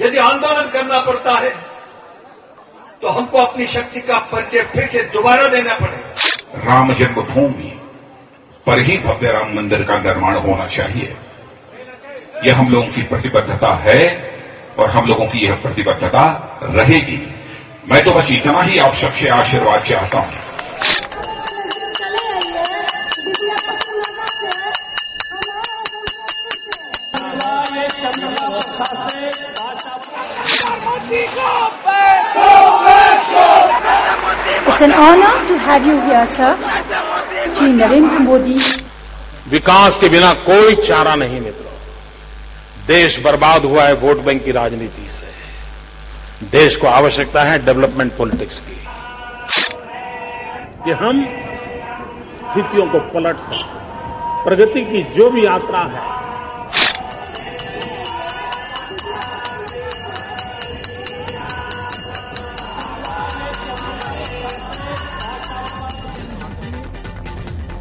यदि आंदोलन करना पड़ता है तो हमको अपनी शक्ति का परिचय फिर से दोबारा देना पड़ेगा। राम जन्मभूमि पर ही भव्य राम मंदिर का निर्माण होना चाहिए। यह हम लोगों की प्रतिबद्धता है और हम लोगों की यह प्रतिबद्धता रहेगी मैं तो बस इतना ही आप सबसे आशीर्वाद चाहता हूँ It's an honor to have you here, sir. Shri Narendra Modi. विकास के बिना कोई चारा नहीं मित्रों देश बर्बाद हुआ है वोट बैंक की राजनीति से। देश को आवश्यकता है डेवलपमेंट पॉलिटिक्स की। कि हम स्थितियों को पलट सकते प्रगति की जो भी यात्रा है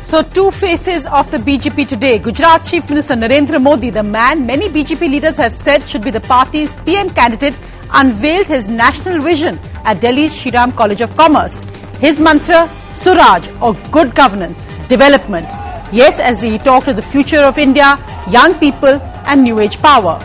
So, two faces of the BJP today. Gujarat Chief Minister Narendra Modi, the man many BJP leaders have said should be the party's PM candidate, unveiled his national vision at Delhi's Shriram College of Commerce. His mantra, Suraj or good governance, development. Yes, as he talked of the future of India, young people and new age power.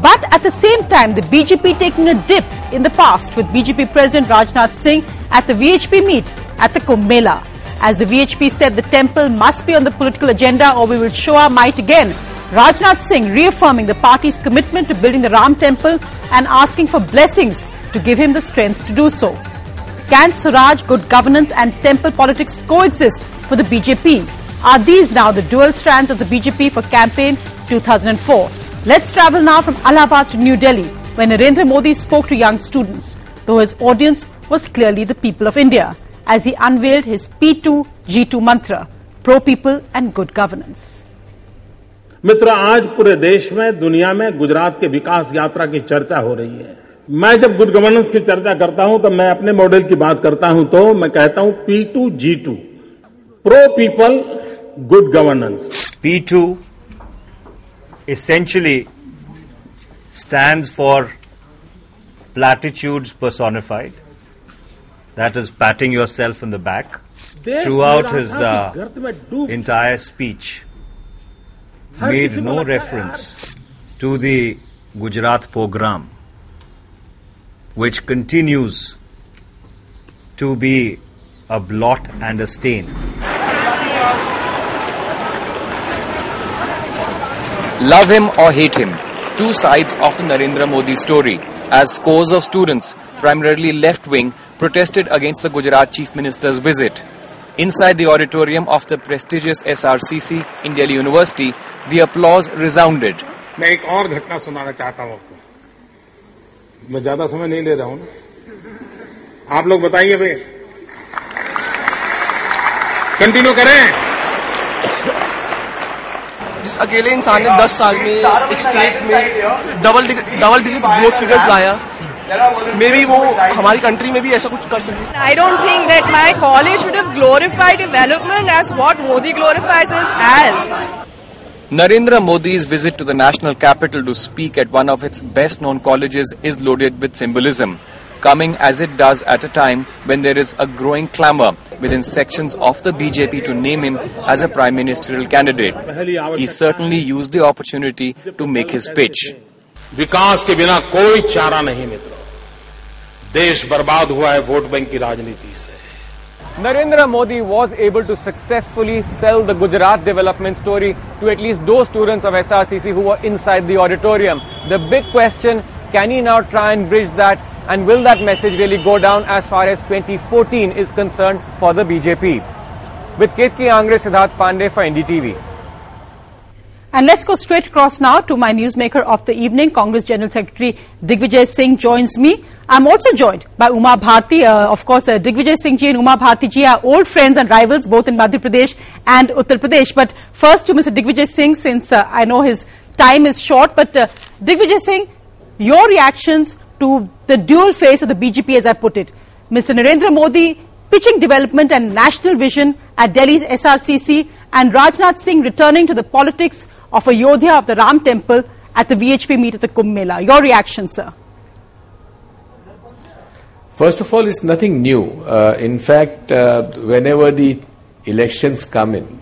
But at the same time, the BJP taking a dip in the past with BJP President Rajnath Singh at the VHP meet at the Kumbh Mela. As the VHP said, the temple must be on the political agenda or we will show our might again. Rajnath Singh reaffirming the party's commitment to building the Ram temple and asking for blessings to give him the strength to do so. Can Suraj, good governance and temple politics coexist for the BJP? Are these now the dual strands of the BJP for campaign 2004? Let's travel now from Allahabad to New Delhi, where Narendra Modi spoke to young students, though his audience was clearly the people of India, as he unveiled his P2 G2 mantra, pro people and good governance. मित्र आज पूरे देश में दुनिया में गुजरात के विकास यात्रा की चर्चा हो रही है मैं जब गुड गवर्नेंस की चर्चा करता हूँ तो मैं अपने मॉडल की बात करता हूँ तो मैं कहता हूँ P two G two pro people good governance P2 essentially stands for platitudes personified. That is patting yourself in the back throughout his uh, entire speech. Made no reference to the Gujarat pogrom, which continues to be a blot and a stain. Love him or hate him, two sides of the Narendra Modi story. As scores of students, primarily left wing, protested against the Gujarat Chief Minister's visit. Inside the auditorium of the prestigious SRCC in Delhi University, the applause resounded. मैं एक और घटना सुनाना चाहता हूँ आपको मैं ज़्यादा समय नहीं ले रहा हूँ ना आप लोग बताइए भाई कंटिन्यू करें जिस अकेले इंसान ने 10 साल में एक स्टेट में double double digit growth figures लाया मे बी वो हमारी कंट्री में भी ऐसा कुछ कर सके I don't think that my college should have glorified development as what Modi glorifies it as. Narendra Modi's visit to the national capital to speak at one of its best known colleges is loaded with symbolism, coming as it does at a time when there is a growing clamour within sections of the BJP to name him as a prime ministerial candidate. He certainly used the opportunity to make his pitch. विकास के बिना कोई चारा नहीं मित्रों देश बर्बाद हुआ है वोट बैंक की राजनीति से। Narendra Modi was able to successfully sell the Gujarat development story to at least दो students of S R C C हुआ इन side the auditorium the big question can you now try and bridge that end will that message really go down as far as twenty fourteen is concern for the BJP with Ketki Angres Siddharth Pandey for NDTV And let's go straight across now to my newsmaker of the evening, Congress General Secretary Digvijay Singh joins me. I'm also joined by Uma Bharti. Uh, of course, uh, Digvijay Singh ji and Uma Bharti ji are old friends and rivals both in Madhya Pradesh and Uttar Pradesh. But first to Mr. Digvijay Singh, since uh, I know his time is short, but uh, Digvijay Singh, your reactions to the dual face of the BJP, as I put it. Mr. Narendra Modi pitching development and national vision at Delhi's SRCC, and Rajnath Singh returning to the politics of Ayodhya of the Ram Temple at the VHP meet at the Kumbh Mela. Your reaction, sir? First of all, it's nothing new. Uh, in fact, uh, whenever the elections come in,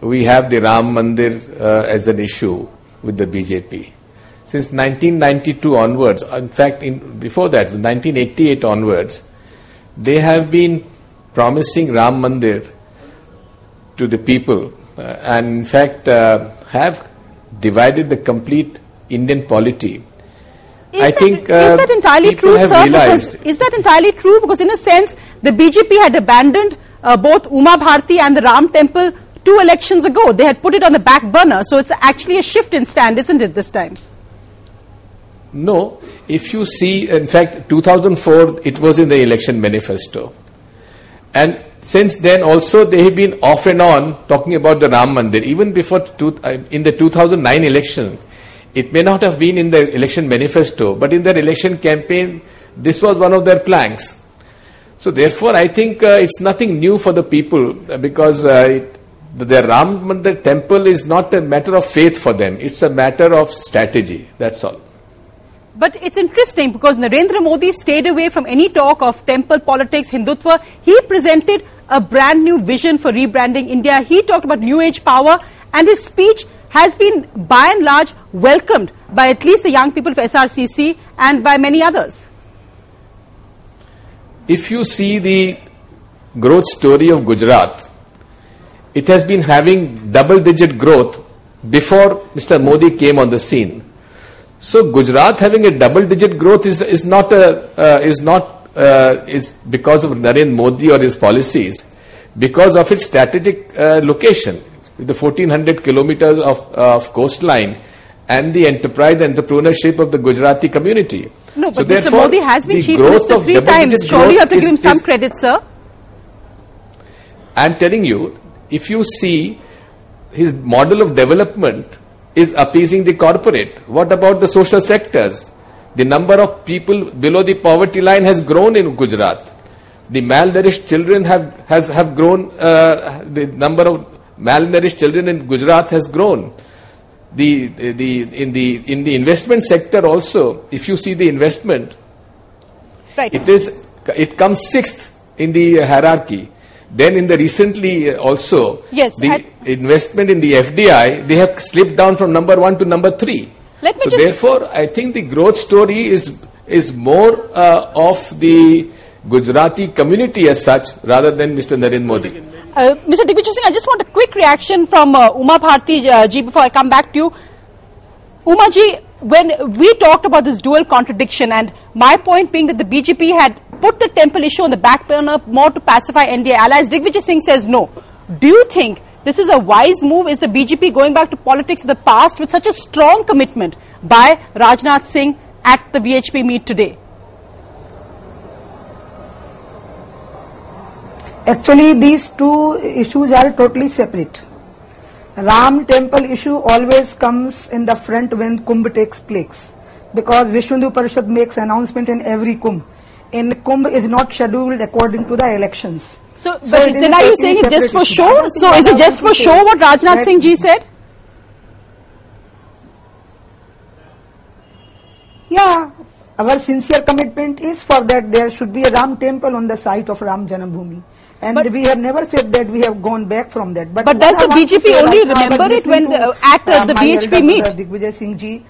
we have the Ram Mandir uh, as an issue with the BJP. Since 1992 onwards, in fact, in, before that, 1988 onwards, they have been promising Ram Mandir to the people, uh, and in fact, uh, have divided the complete Indian polity. Is I that, think uh, is that entirely true, sir? realized Because, is that entirely true? Because in a sense, the BJP had abandoned uh, both Uma Bharti and the Ram Temple two elections ago. They had put it on the back burner. So it's actually a shift in stand, isn't it, this time? No, if you see, in fact, 2004, it was in the election manifesto. And since then also they have been off and on talking about the Ram Mandir. Even before, two, uh, in the 2009 election, it may not have been in the election manifesto, but in their election campaign, this was one of their planks. So therefore, I think uh, it's nothing new for the people uh, because uh, it, the Ram Mandir temple is not a matter of faith for them. It's a matter of strategy. That's all. But it's interesting because Narendra Modi stayed away from any talk of temple politics, Hindutva. He presented a brand new vision for rebranding India. He talked about new age power and his speech has been by and large welcomed by at least the young people of SRCC and by many others. If you see the growth story of Gujarat, it has been having double digit growth before Mr. Modi came on the scene. So Gujarat having a double digit growth is, is not a, uh, is not uh, is because of Narendra Modi or his policies, because of its strategic uh, location with the 1400 kilometers of, of coastline and the enterprise entrepreneurship of the Gujarati community. No, So but Mr. Modi has been chief minister three times. Surely you have to give him is- some is- credit, sir. I'm telling you, if you see his model of development is appeasing the corporate. What about the social sectors? The number of people below the poverty line has grown in Gujarat. The malnourished children have has have grown. Uh, the number of malnourished children in Gujarat has grown. The, the in the in the investment sector also, if you see the investment, Right. it is it comes sixth in the hierarchy. Then in the recently uh, also Yes, the I- investment in the FDI they have slipped down from number one to number three. Let me so therefore, I think the growth story is is more uh, of the Gujarati community as such rather than Mr. Narendra Modi. Uh, Mr. Digvijay Singh, I just want a quick reaction from uh, Uma Bharti uh, ji before I come back to you. Uma ji, when we talked about this dual contradiction, and my point being that the BJP had put the temple issue on the back burner more to pacify NDA allies, Digvijay Singh says no. Do you think this is a wise move? Is the BJP going back to politics of the past with such a strong commitment by Rajnath Singh at the VHP meet today? Actually, these two issues are totally separate. Ram temple issue always comes in the front when Kumbh takes place because Vishnu Parishad makes announcement in every Kumbh. In Kumbh is not scheduled according to the elections. So, So but then are you saying it just for show? So is it just for show what Rajnath Singh ji said? Yeah, our sincere commitment is for that there should be a Ram temple on the site of Ram Janambhoomi. And we have never said that we have gone back from that. But, But does the BJP only right now, I was remember it when the- at, uh, the elder meet? Digvijay Singh ji.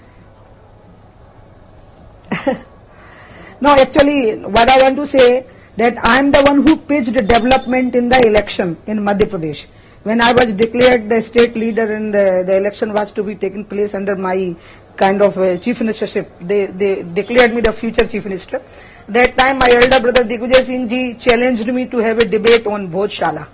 No, actually, what I want to say that I am the one who pitched development in the election in Madhya Pradesh. When I was declared the state leader and uh, the election was to be taken place under my kind of uh, chief ministership, they, they declared me the future chief minister. That time my elder brother Digvijay Singh ji challenged me to have a debate on Bhojshala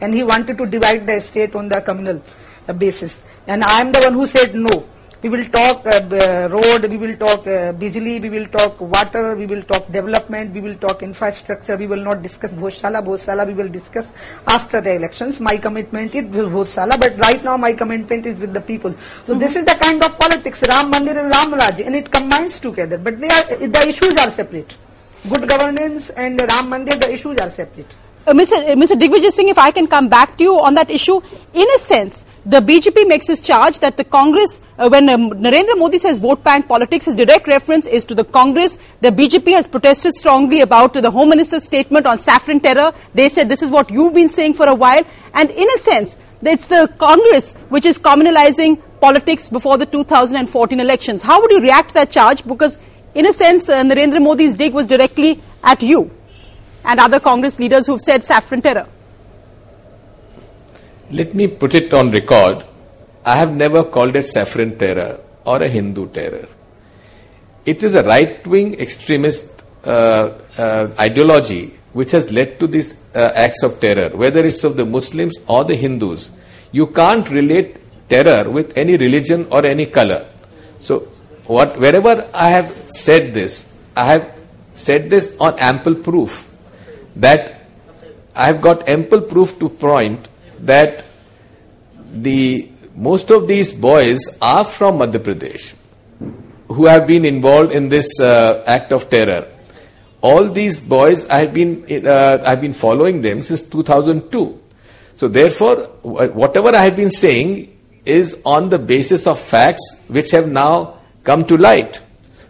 and he wanted to divide the state on the communal uh, basis. And I am the one who said no. We will talk uh, road, we will talk uh, bijli, we will talk water, we will talk development, we will talk infrastructure, we will not discuss Bhojshala, Bhojshala we will discuss after the elections. My commitment is with Bhojshala, but right now my commitment is with the people. So this is the kind of politics, Ram Mandir and Ram Raj, and it combines together, but they are, the issues are separate. Good governance and Ram Mandir, the issues are separate. Uh, Mr. Uh, Mr. Digvijay Singh, if I can come back to you on that issue, in a sense, the BJP makes this charge that the Congress, uh, when um, Narendra Modi says vote bank politics, his direct reference is to the Congress. The BJP has protested strongly about the Home Minister's statement on saffron terror. They said this is what you've been saying for a while. And in a sense, it's the Congress which is communalizing politics before the 2014 elections. How would you react to that charge? Because in a sense, uh, Narendra Modi's dig was directly at you and other Congress leaders who've said saffron terror? Let me put it on record. I have never called it saffron terror or a Hindu terror. It is a right wing extremist uh, uh, ideology which has led to these uh, acts of terror, whether it's of the Muslims or the Hindus. You can't relate terror with any religion or any color. So, what, wherever I have said this, I have said this on ample proof that I have got ample proof to point that the most of these boys are from Madhya Pradesh who have been involved in this uh, act of terror. All these boys, I have been uh, I have been following them since 2002. So therefore, whatever I have been saying is on the basis of facts which have now come to light.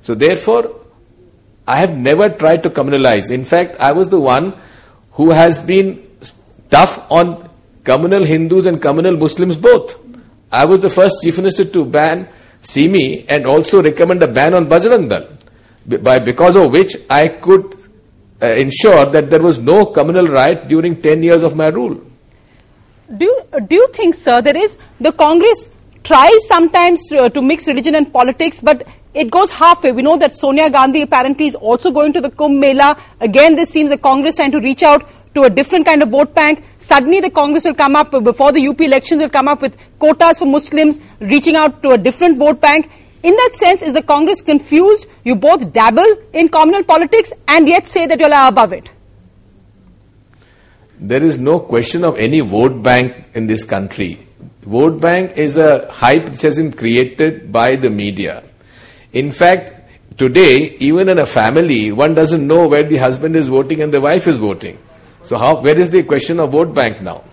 So therefore, I have never tried to communalize. In fact, I was the one who has been tough on communal Hindus and communal Muslims both. I was the first chief minister to ban SIMI and also recommend a ban on Bajrang Dal, by, because of which I could uh, ensure that there was no communal riot during 10 years of my rule. Do you, do you think, sir, there is the Congress tries sometimes to, to mix religion and politics, but it goes halfway. We know that Sonia Gandhi apparently is also going to the Kumbh Mela. Again, this seems the Congress trying to reach out to a different kind of vote bank. Suddenly the Congress will come up, before the UP elections will come up with quotas for Muslims, reaching out to a different vote bank. In that sense, is the Congress confused? You both dabble in communal politics and yet say that you are above it. There is no question of any vote bank in this country. Vote bank is a hype which has been created by the media. In fact, today, even in a family, one doesn't know where the husband is voting and the wife is voting. So, how, where is the question of vote bank now?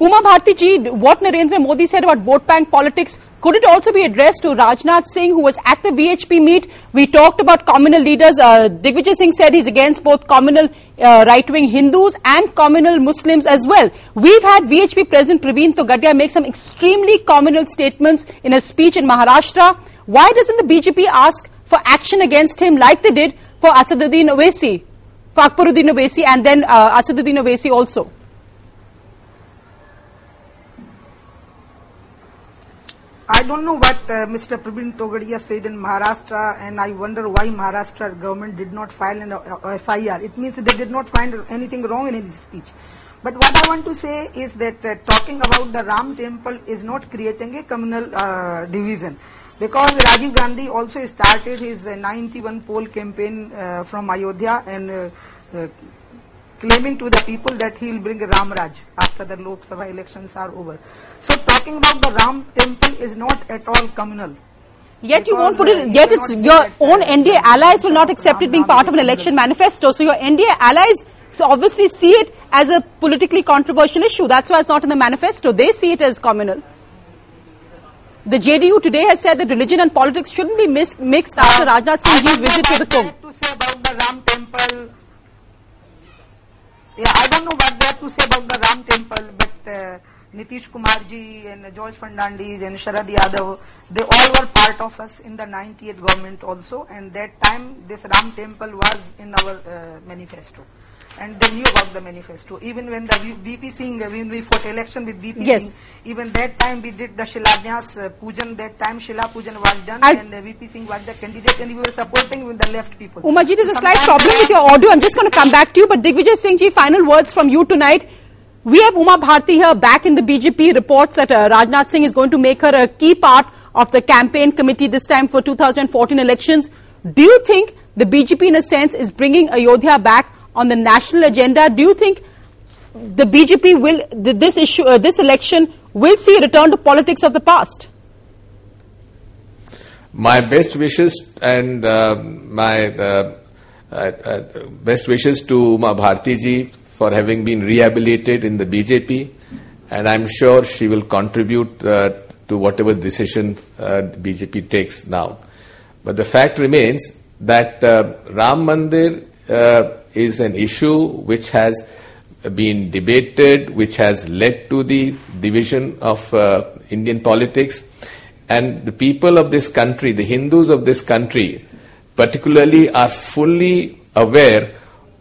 Uma Bharti ji, what Narendra Modi said about vote bank politics, could it also be addressed to Rajnath Singh, who was at the VHP meet? We talked about communal leaders. Uh, Digvijay Singh said he's against both communal uh, right-wing Hindus and communal Muslims as well. We've had VHP President Praveen Togadia make some extremely communal statements in a speech in Maharashtra. Why doesn't the BJP ask for action against him like they did for Asaduddin Owaisi, for Akbaruddin Owaisi and then uh, Asaduddin Owaisi also? I don't know what uh, Mr. Praveen Togadia said in Maharashtra and I wonder why Maharashtra government did not file an uh, FIR. It means they did not find anything wrong in his speech. But what I want to say is that uh, talking about the Ram temple is not creating a communal uh, division because Rajiv Gandhi also started his uh, 91 poll campaign uh, from Ayodhya and uh, uh, claiming to the people that he will bring Ram Raj after the Lok Sabha elections are over. So talking about the Ram temple is not at all communal. Yet you won't put it, uh, yet it's your own NDA allies will not accept it being part of an election manifesto. So your NDA allies so obviously see it as a politically controversial issue. That's why it's not in the manifesto. They see it as communal. The JDU today has said that religion and politics shouldn't be mis- mixed after Rajnath Singh's visit to the Kumbh. to say about the Ram temple. Yeah, I don't know what they have to say about the Ram temple, but uh, Nitish Kumar ji and George Fernandes and Sharad Yadav, they all were part of us in the 98 government also, and that time this Ram temple was in our uh, manifesto and they knew about the manifesto. Even when the VP Singh, when we fought election with VP yes. Singh, even that time we did the Shilanyas uh, Pujan, that time Shila Pujan was done I and uh, VP Singh was the candidate and we were supporting with the left people. Umaji, there's a slight problem with your audio. I'm just going to come back to you, but Digvijay Singh ji, final words from you tonight. We have Uma Bharti here back in the BJP reports that uh, Rajnath Singh is going to make her a key part of the campaign committee this time for 2014 elections. Do you think the BJP, in a sense, is bringing Ayodhya back on the national agenda? Do you think the BJP will, this issue, uh, this election will see a return to politics of the past? My best wishes and uh, my uh, uh, uh best wishes to Uma Bharti ji for having been rehabilitated in the BJP, and I'm sure she will contribute uh, to whatever decision BJP takes now. But the fact remains that Ram Mandir is an issue which has been debated, which has led to the division of Indian politics and the people of this country, the Hindus of this country, particularly, are fully aware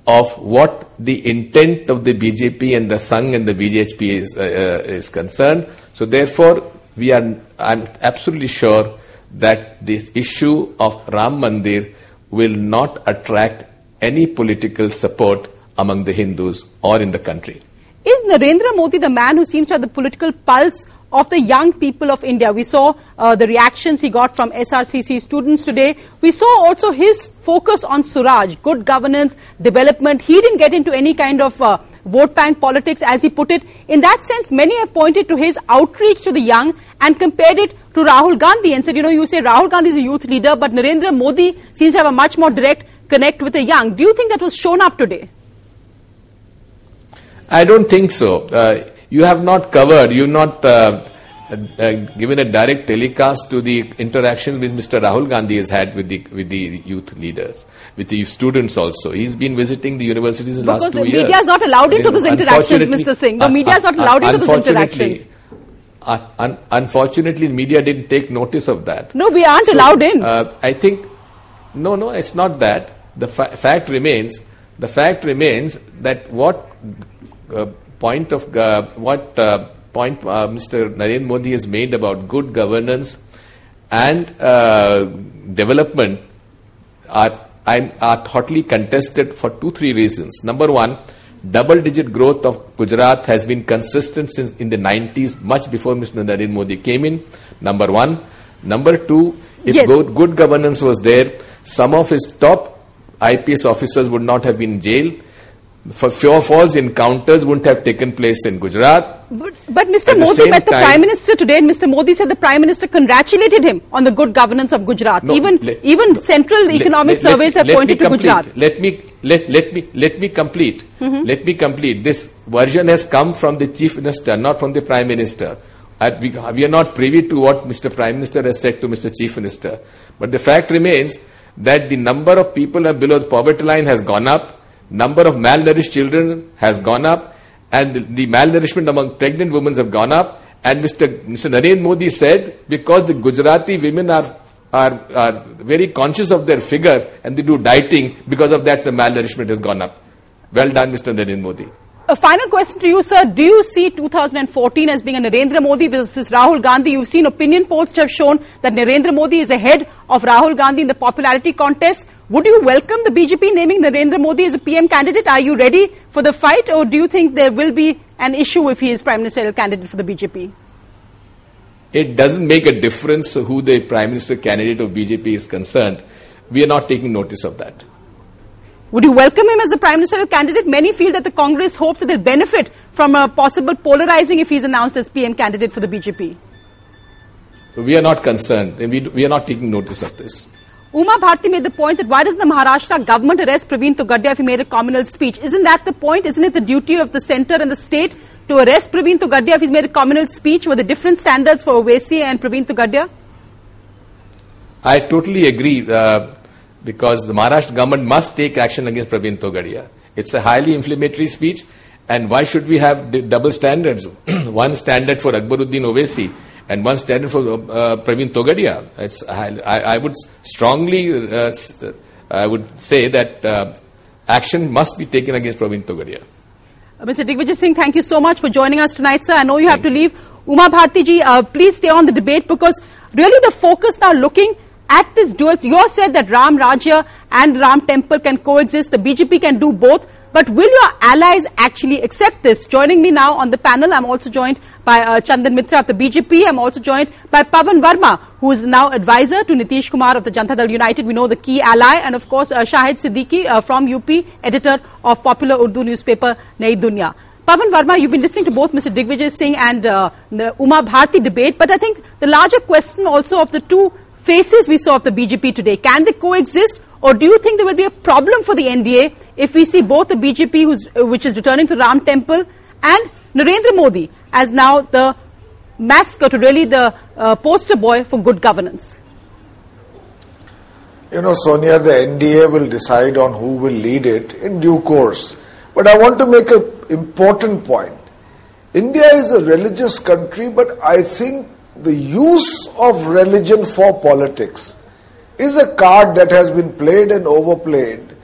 of what the intent of the BJP and the Sangh and the BJP is, uh, uh, is concerned. So, therefore, we are, I'm absolutely sure that this issue of Ram Mandir will not attract any political support among the Hindus or in the country. Is Narendra Modi the man who seems to have the political pulse of the young people of India. We saw uh, the reactions he got from SRCC students today. We saw also his focus on Suraj, good governance, development. He didn't get into any kind of uh, vote bank politics, as he put it. In that sense, many have pointed to his outreach to the young and compared it to Rahul Gandhi and said, you know, you say Rahul Gandhi is a youth leader, but Narendra Modi seems to have a much more direct connect with the young. Do you think that was shown up today? I don't think so. Uh, you have not covered, you have not uh, uh, given a direct telecast to the interaction with Mr. Rahul Gandhi has had with the with the youth leaders, with the students also. He's been visiting the universities in the last two years. Because the media is not allowed into those interactions, Mr. Singh. The media is not allowed into those interactions. Uh, un- unfortunately, media didn't take notice of that. No, we aren't so, allowed in. Uh, I think, no, no, it's not that. The fa- fact remains, the fact remains that what uh, point of uh, what uh, point uh, Mr. Narendra Modi has made about good governance and uh, development are, are hotly contested for two, three reasons. Number one, double digit growth of Gujarat has been consistent since in the 90s, much before Mr. Narendra Modi came in. Number one. Number two, if yes. good, good governance was there, some of his top IPS officers would not have been in jail for few false encounters wouldn't have taken place in Gujarat. But, but Mr. Modi met the time, Prime Minister today and Mr. Modi said the Prime Minister congratulated him on the good governance of Gujarat. No, even let, even no, central let, economic let, surveys have pointed to Gujarat. Let me, let, let me, let me complete. Mm-hmm. Let me complete. This version has come from the Chief Minister, not from the Prime Minister. We, we are not privy to what Mr. Prime Minister has said to Mr. Chief Minister. But the fact remains that the number of people below the poverty line has gone up number of malnourished children has gone up and the malnourishment among pregnant women have gone up and Mr. Mr. Narendra Modi said because the Gujarati women are, are, are very conscious of their figure and they do dieting because of that the malnourishment has gone up. Well done Mr. Narendra Modi. A final question to you, sir. Do you see 2014 as being a Narendra Modi versus Rahul Gandhi? You've seen opinion polls have shown that Narendra Modi is ahead of Rahul Gandhi in the popularity contest. Would you welcome the BJP naming Narendra Modi as a PM candidate? Are you ready for the fight or do you think there will be an issue if he is Prime Ministerial candidate for the BJP? It doesn't make a difference who the Prime Minister candidate of BJP is concerned. We are not taking notice of that. Would you welcome him as a Prime Ministerial candidate? Many feel that the Congress hopes that they'll benefit from a possible polarizing if he's announced as PM candidate for the BJP. We are not concerned. We, we are not taking notice of this. Uma Bharti made the point that why does the Maharashtra government arrest Praveen Togadia if he made a communal speech? Isn't that the point? Isn't it the duty of the centre and the state to arrest Praveen Togadia if he's made a communal speech with the different standards for Owaisi and Praveen Togadia? I totally agree uh, because the Maharashtra government must take action against Praveen Togadia. It's a highly inflammatory speech and why should we have the double standards? One standard for Akbaruddin Owaisi and one standard for uh, Praveen Togadia. It's, I, I would strongly, uh, I would say that uh, action must be taken against Praveen Togadia. Uh, Mr. Digvijay Singh, thank you so much for joining us tonight, sir. I know you thank have to leave. Uma Bharti ji, uh, please stay on the debate because really the focus now looking at this dual, you said that Ram Rajya and Ram Temple can coexist. The BJP can do both. But will your allies actually accept this? Joining me now on the panel, I'm also joined by uh, Chandan Mitra of the BJP. I'm also joined by Pavan Varma, who is now advisor to Nitish Kumar of the Janata Dal United. We know the key ally, and of course uh, Shahid Siddiqui uh, from UP, editor of popular Urdu newspaper Nayi Dunya. Pavan Varma, you've been listening to both Mr. Digvijay Singh and uh, the Uma Bharti debate, but I think the larger question also of the two faces we saw of the BJP today, can they coexist or do you think there will be a problem for the NDA if we see both the BJP, which is returning to Ram Temple, and Narendra Modi as now the mascot, or really the uh, poster boy for good governance? You know, Sonia, the NDA will decide on who will lead it in due course. But I want to make an important point. India is a religious country, but I think the use of religion for politics is a card that has been played and overplayed,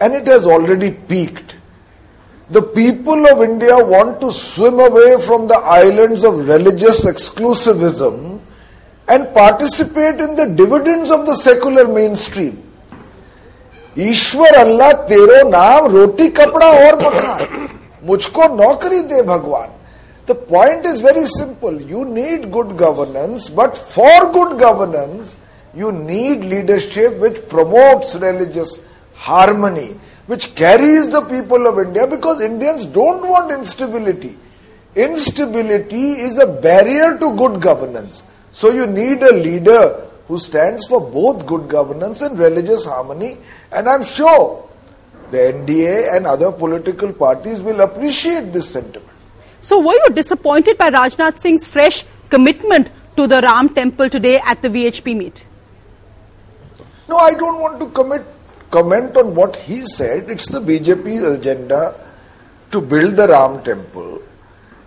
and it has already peaked. The people of India want to swim away from the islands of religious exclusivism and participate in the dividends of the secular mainstream. Ishwar Allah तेरो नाम रोटी कपड़ा और मकान मुझको नौकरी दे भगवान the point is very simple. You need good governance, but for good governance, you need leadership which promotes religious harmony, which carries the people of India because Indians don't want instability. Instability is a barrier to good governance. So you need a leader who stands for both good governance and religious harmony. And I'm sure the NDA and other political parties will appreciate this sentiment. So were you disappointed by Rajnath Singh's fresh commitment to the Ram temple today at the VHP meet? No, I don't want to commit, comment on what he said. It's the BJP agenda to build the Ram temple.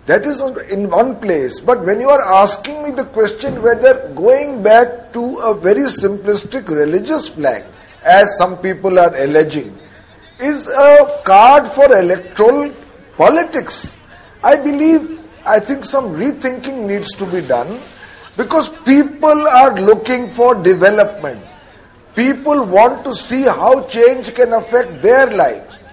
That is in one place. But when you are asking me the question whether going back to a very simplistic religious flag, as some people are alleging, is a card for electoral politics, I believe, I think some rethinking needs to be done because people are looking for development. People want to see how change can affect their lives.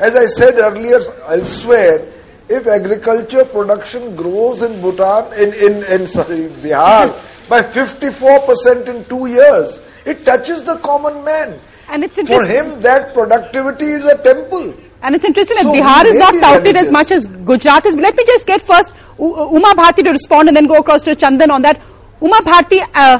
As I said earlier elsewhere, if agriculture production grows in Bhutan, in, in, in sorry, Bihar by 54% in two years, it touches the common man. And it's For him, that productivity is a temple. And it's interesting So that Bihar is not touted as much as Gujarat is. But let me just get first U- Uma Bharti to respond and then go across to Chandan on that. Uma Bharti, uh,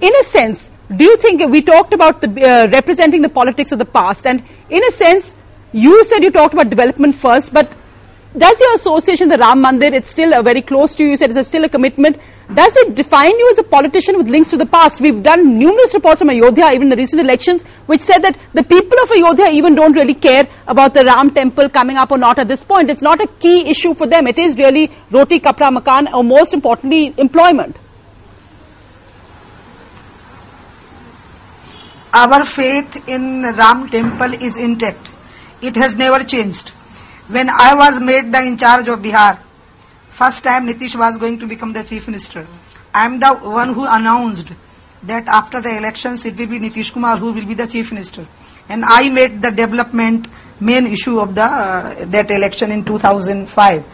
in a sense, do you think we talked about the, uh, representing the politics of the past? And in a sense, you said you talked about development first, but does your association, the Ram Mandir, it's still uh, very close to you, you said it's still a commitment. Does it define you as a politician with links to the past? We've done numerous reports from Ayodhya, even in the recent elections, which said that the people of Ayodhya even don't really care about the Ram temple coming up or not at this point. It's not a key issue for them. It is really roti, kapra, makan, or most importantly, employment. Our faith in Ram temple is intact. It has never changed. When I was made the in charge of Bihar, first time Nitish was going to become the chief minister. I am the one who announced that after the elections it will be Nitish Kumar who will be the chief minister. And I made the development main issue of the uh, that election in 2005.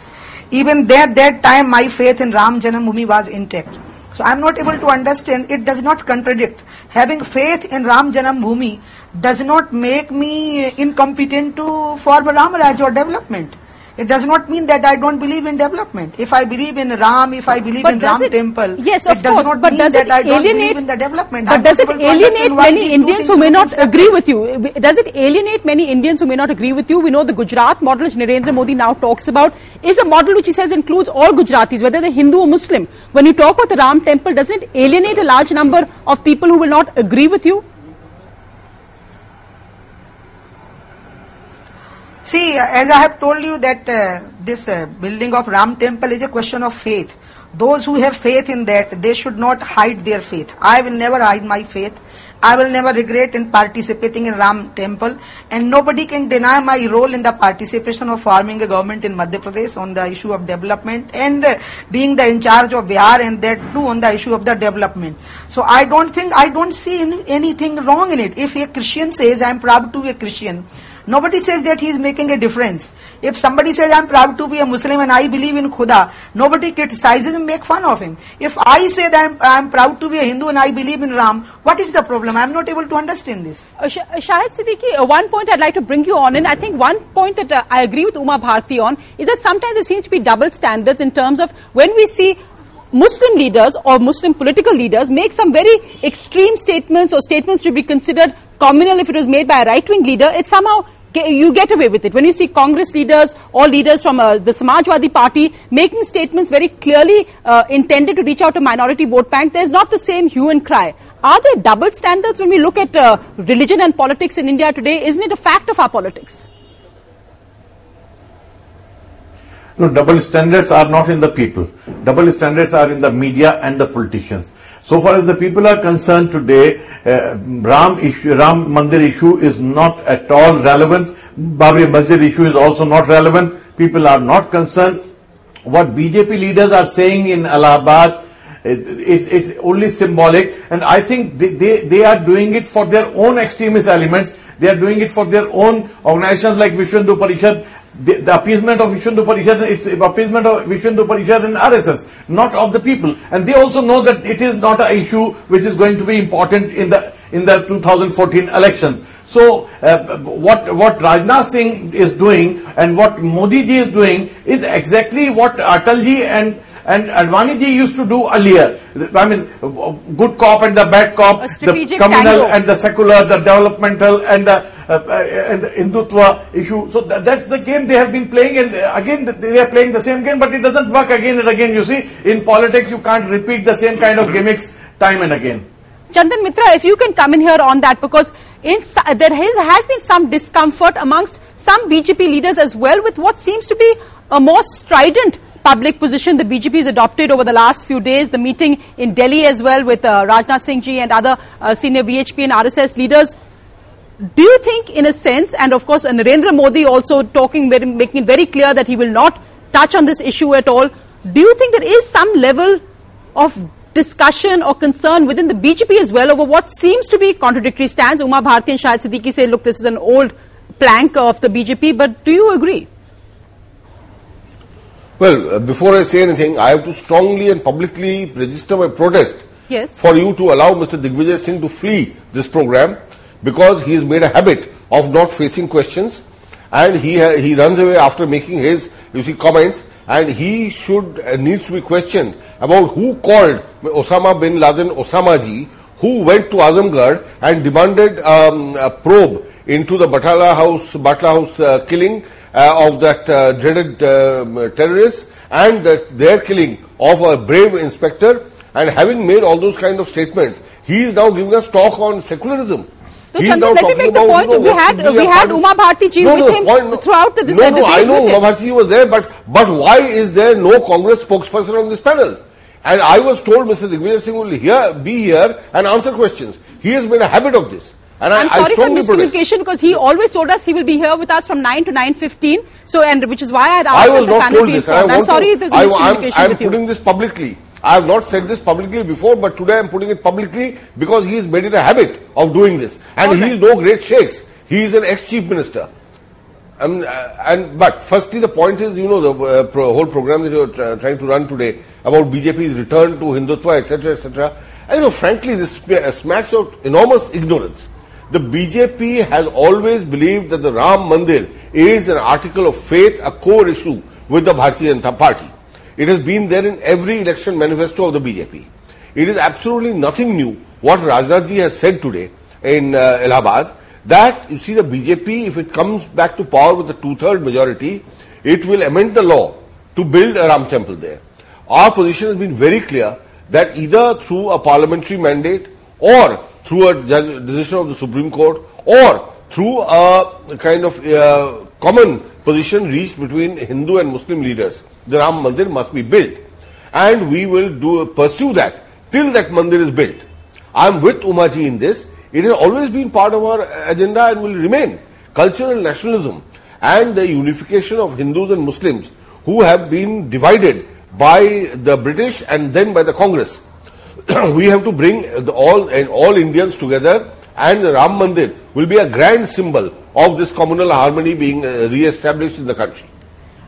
Even there, that time my faith in Ram Janambhoomi was intact. So I am not able to understand, it does not contradict. Having faith in Ram Janambhoomi does not make me incompetent to form Ram Raj or development. It does not mean that I don't believe in development. If I believe in Ram, if I believe But in Ram it- temple, yes, it of does course, not but mean does that it I don't alienate- believe in the development. But I'm does it not able to understand alienate many Indians who may not agree with you? Does it alienate many Indians who may not agree with you? We know the Gujarat model, which Narendra Modi now talks about, is a model which he says includes all Gujaratis, whether they're Hindu or Muslim. When you talk about the Ram temple, doesn't it alienate a large number of people who will not agree with you? See, as I have told you that uh, this uh, building of Ram temple is a question of faith. Those who have faith in that, they should not hide their faith. I will never hide my faith. I will never regret in participating in Ram temple and nobody can deny my role in the participation of forming a government in Madhya Pradesh on the issue of development and uh, being the in charge of Bihar and that too on the issue of the development. So I don't think, I don't see any- anything wrong in it. If a Christian says I am proud to be a Christian, Nobody says that he is making a difference. If somebody says I'm proud to be a Muslim and I believe in Khuda, nobody criticizes him, make fun of him. If I say that I'm, I'm proud to be a Hindu and I believe in Ram, what is the problem? I'm not able to understand this. Uh, Sh- uh, Shahid Siddiqui, uh, one point I'd like to bring you on, and I think one point that uh, I agree with Uma Bharti on is that sometimes there seems to be double standards in terms of when we see Muslim leaders or Muslim political leaders make some very extreme statements or statements to be considered communal if it was made by a right-wing leader, it somehow you get away with it. When you see Congress leaders or leaders from uh, the Samajwadi Party making statements very clearly uh, intended to reach out to minority vote bank, there's not the same hue and cry. Are there double standards when we look at uh, religion and politics in India today? Isn't it a fact of our politics? No, double standards are not in the people. Double standards are in the media and the politicians. So far as the people are concerned today, uh, Ram issue, Ram Mandir issue is not at all relevant. Babri Masjid issue is also not relevant. People are not concerned. What BJP leaders are saying in Allahabad, it, it, it's only symbolic and I think they, they, they are doing it for their own extremist elements. They are doing it for their own organizations like Vishwa Hindu Parishad the, the appeasement of Vishwa Hindu Parishad, it's appeasement of Vishwa Hindu Parishad and RSS, not of the people. And they also know that it is not an issue which is going to be important in the in the 2014 elections. So uh, what what Rajnath Singh is doing and what Modi ji is doing is exactly what Atalji and and Advani ji used to do earlier. I mean, good cop and the bad cop, the communal tango. and the secular, the developmental and the, and the Hindutva issue. So that, that's the game they have been playing and uh, again they are playing the same game but it doesn't work again and again. You see, in politics you can't repeat the same kind of gimmicks time and again. Chandan Mitra, if you can come in here on that, because in, there has, has been some discomfort amongst some BJP leaders as well with what seems to be a more strident public position the BJP has adopted over the last few days. The meeting in Delhi as well with uh, Rajnath Singh ji and other uh, senior VHP and RSS leaders. Do you think, in a sense, and of course, uh, Narendra Modi also talking, very, making it very clear that he will not touch on this issue at all. Do you think there is some level of discussion or concern within the BJP as well over what seems to be contradictory stands? Uma Bharti and Shahid Siddiqui say, look, this is an old plank of the BJP, but do you agree? Well, uh, before I say anything, I have to strongly and publicly register my protest Yes. for you to allow Mr. Digvijay Singh to flee this program because he has made a habit of not facing questions and he he runs away after making his you see comments and he should uh, needs to be questioned about who called Osama bin Laden Osama ji who went to Azamgarh and demanded um, a probe into the Batala House Batla House uh, killing uh, of that uh, dreaded um, terrorist and their killing of a brave inspector and having made all those kind of statements, he is now giving us talk on secularism. So, He is Chandan, now let me make the point. We had- we had Uma Bharti ji No, with him no. throughout the No, no, I know Uma. Bharti was there, but, but why is there no Congress spokesperson on this panel? And I was told Mr. Digvijay Singh will here, be here and answer questions. He has made a habit of this. And I, I'm I sorry for strongly protest. miscommunication because he always told us he will be here with us from 9 to 9.15. So, and which is why I had I asked was that the not panel told be this. I. I'm want to- sorry there's a I, miscommunication with you. putting this publicly. I have not said this publicly before, but today I'm putting it publicly because he has made it a habit of doing this. And he is no great shakes. He is an ex-chief minister. Um, uh, and but firstly, the point is, you know, the uh, pro, whole program that you're try- trying to run today about BJP's return to Hindutva, etc., etc. And you know, frankly, this uh, smacks of enormous ignorance. The BJP has always believed that the Ram Mandir is an article of faith, a core issue with the Bharatiya Janata Party. It has been there in every election manifesto of the BJP. It is absolutely nothing new what Rajnath ji has said today in uh, Allahabad that you see the BJP, if it comes back to power with a two-third majority, it will amend the law to build a Ram temple there. Our position has been very clear that either through a parliamentary mandate or through a decision of the Supreme Court or through a kind of uh, common position reached between Hindu and Muslim leaders, the Ram Mandir must be built. And we will do pursue that till that Mandir is built. I am with Umaji in this. It has always been part of our agenda and will remain. Cultural nationalism and the unification of Hindus and Muslims who have been divided by the British and then by the Congress. we have to bring the all and all Indians together and Ram Mandir will be a grand symbol of this communal harmony being uh, re-established in the country.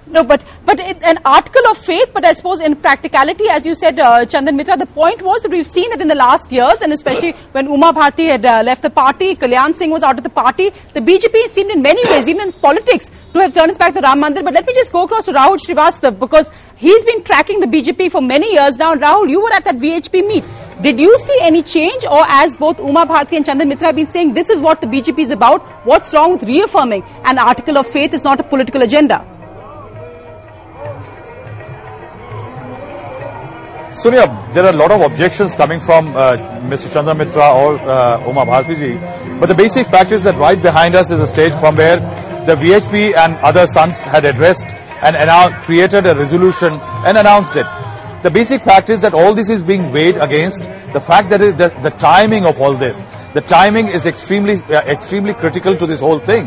No, but but an article of faith. But I suppose in practicality, as you said, uh, Chandan Mitra, the point was that we've seen that in the last years, and especially when Uma Bharti had uh, left the party, Kalyan Singh was out of the party. The BJP seemed in many ways, even in politics, to have turned its back the Ram Mandir. But let me just go across to Rahul Srivastav because he's been tracking the BJP for many years now. Rahul, you were at that VHP meet. Did you see any change, or as both Uma Bharti and Chandan Mitra have been saying, this is what the BJP is about? What's wrong with reaffirming an article of faith is not a political agenda? Sonia, there are a lot of objections coming from uh, Mr. Chandan Mitra or uh, Uma Bharti ji. But the basic fact is that right behind us is a stage from where the VHP and other sons had addressed and created a resolution and announced it. The basic fact is that all this is being weighed against the fact that the, the timing of all this. The timing is extremely, uh, extremely critical to this whole thing.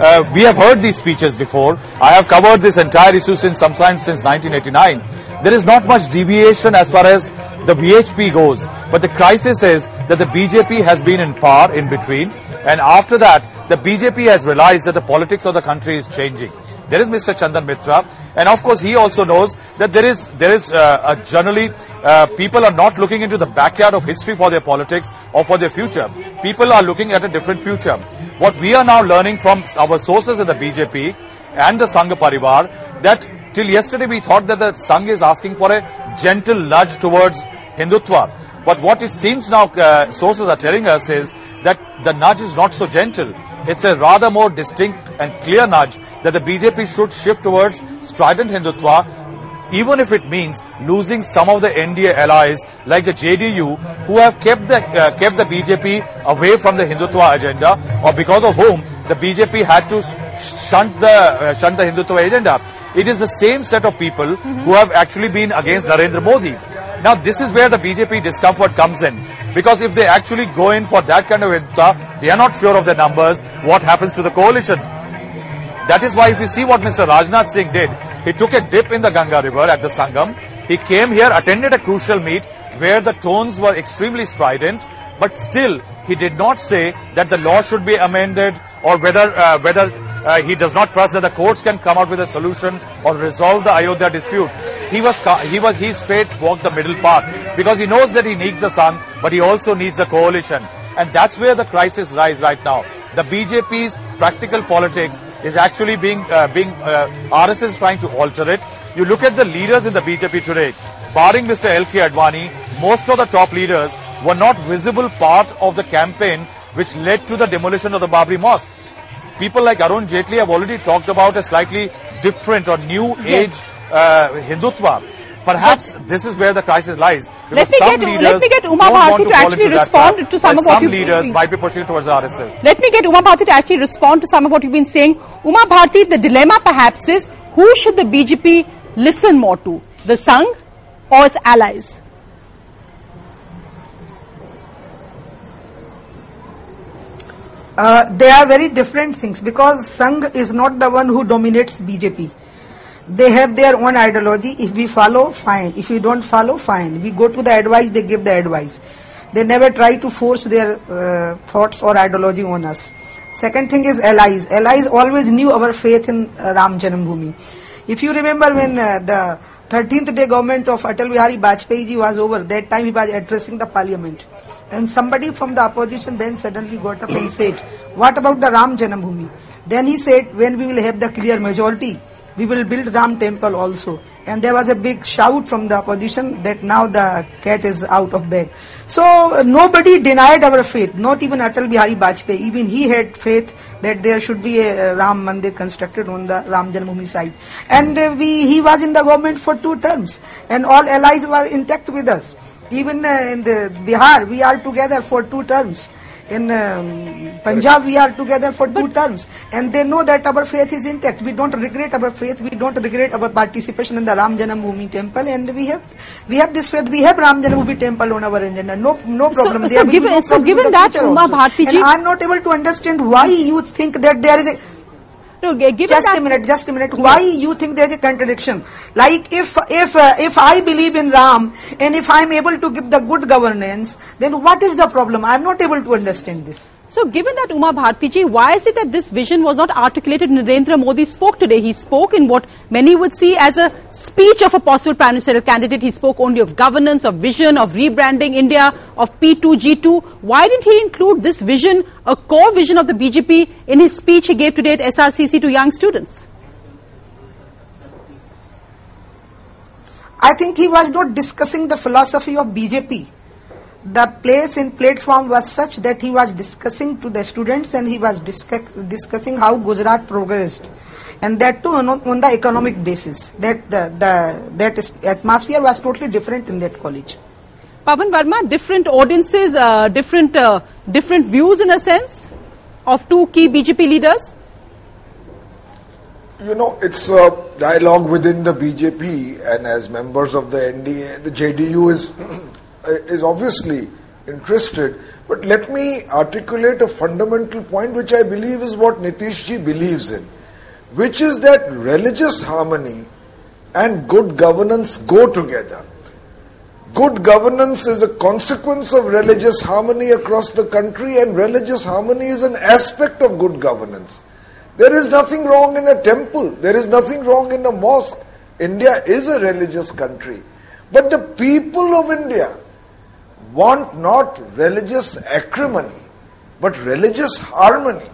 Uh, we have heard these speeches before. I have covered this entire issue since sometime since 1989. There is not much deviation as far as the VHP goes. But the crisis is that the BJP has been in power in between. And after that, the BJP has realized that the politics of the country is changing. There is Mr. Chandan Mitra, and of course he also knows that there is there is uh, generally uh, people are not looking into the backyard of history for their politics or for their future. People are looking at a different future. What we are now learning from our sources in the BJP and the Sangh Parivar that till yesterday we thought that the Sangha is asking for a gentle nudge towards Hindutva. But what it seems now uh, sources are telling us is that the nudge is not so gentle. It's a rather more distinct and clear nudge that the BJP should shift towards strident Hindutva, even if it means losing some of the NDA allies like the JDU, who have kept the uh, kept the BJP away from the Hindutva agenda, or because of whom the BJP had to shunt the uh, shunt the Hindutva agenda. It is the same set of people mm -hmm. who have actually been against Narendra Modi. Now, this is where the BJP discomfort comes in. Because if they actually go in for that kind of Hindutva, they are not sure of the numbers, what happens to the coalition. That is why if you see what Mr. Rajnath Singh did, he took a dip in the Ganga River at the Sangam. He came here, attended a crucial meet where the tones were extremely strident, but still he did not say that the law should be amended or whether uh, whether uh, he does not trust that the courts can come out with a solution or resolve the Ayodhya dispute. He was he was he straight walked the middle path because he knows that he needs the Sangh, but he also needs a coalition, and that's where the crisis lies right now. The BJP's practical politics is actually being uh, being uh, RSS is trying to alter it. You look at the leaders in the BJP today, barring Mr. L.K. Advani, most of the top leaders were not visible part of the campaign which led to the demolition of the Babri Mosque people like Arun Jaitley have already talked about a slightly different or new age uh, Hindutva. Perhaps but this is where the crisis lies. Let me, get, let me get Uma Bharti to, to actually respond to some of what some leaders might be pushing towards RSS. Let me get Uma Bharti to actually respond to some of what you've been saying. Uma Bharti, the dilemma perhaps is who should the BJP listen more to? The Sangh or its allies? Uh, they are very different things because Sangh is not the one who dominates BJP. They have their own ideology. If we follow, fine. If we don't follow, fine. We go to the advice, they give the advice. They never try to force their uh, thoughts or ideology on us. Second thing is allies. Allies always knew our faith in uh, Ram Janambhumi. If you remember when uh, the 13th day government of Atal Bihari Vajpayee ji was over, that time he was addressing the parliament. And somebody from the opposition bench suddenly got up and said, what about the Ram Janambhumi? Then he said, when we will have the clear majority, we will build Ram temple also. And there was a big shout from the opposition that now the cat is out of bag. So nobody denied our faith, not even Atal Bihari Vajpayee. Even he had faith that there should be a Ram Mandir constructed on the Ram Janmabhoomi side. And uh, we, he was in the government for two terms. And all allies were intact with us. Even uh, in the Bihar, we are together for two terms. In um, Punjab, we are together for two terms. And they know that our faith is intact. We don't regret our faith. We don't regret our participation in the Ram Janambhoomi temple. And we have we have this faith. We have Ram Janambhoomi temple on our agenda. No no problem. So, so given, no so given that, Uma Bharti And I'm not able to understand why you think that there is a No, g- given just a minute, just a minute. Why you think there's a contradiction? Like if if uh, if I believe in Ram and if I'm able to give the good governance, then what is the problem? I'm not able to understand this. So, given that Uma Bhartiji, why is it that this vision was not articulated Narendra Modi spoke today? He spoke in what many would see as a speech of a possible prime ministerial candidate. He spoke only of governance, of vision, of rebranding India, of P2G2. Why didn't he include this vision, a core vision of the BJP, in his speech he gave today at SRCC to young students? I think he was not discussing the philosophy of BJP. The place in platform was such that he was discussing to the students and he was discuss, discussing how Gujarat progressed. And that too on, on the economic basis. That the, the that is, atmosphere was totally different in that college. Pavan Varma, different audiences, uh, different, uh, different views in a sense of two key BJP leaders. You know, it's a dialogue within the BJP, and as members of the NDA, the JDU is Uh, is obviously interested. But let me articulate a fundamental point, which I believe is what Nitish ji believes in, which is that religious harmony and good governance go together. Good governance is a consequence of religious harmony across the country, and religious harmony is an aspect of good governance. There is nothing wrong in a temple, there is nothing wrong in a mosque. India is a religious country. But the people of India want not religious acrimony, but religious harmony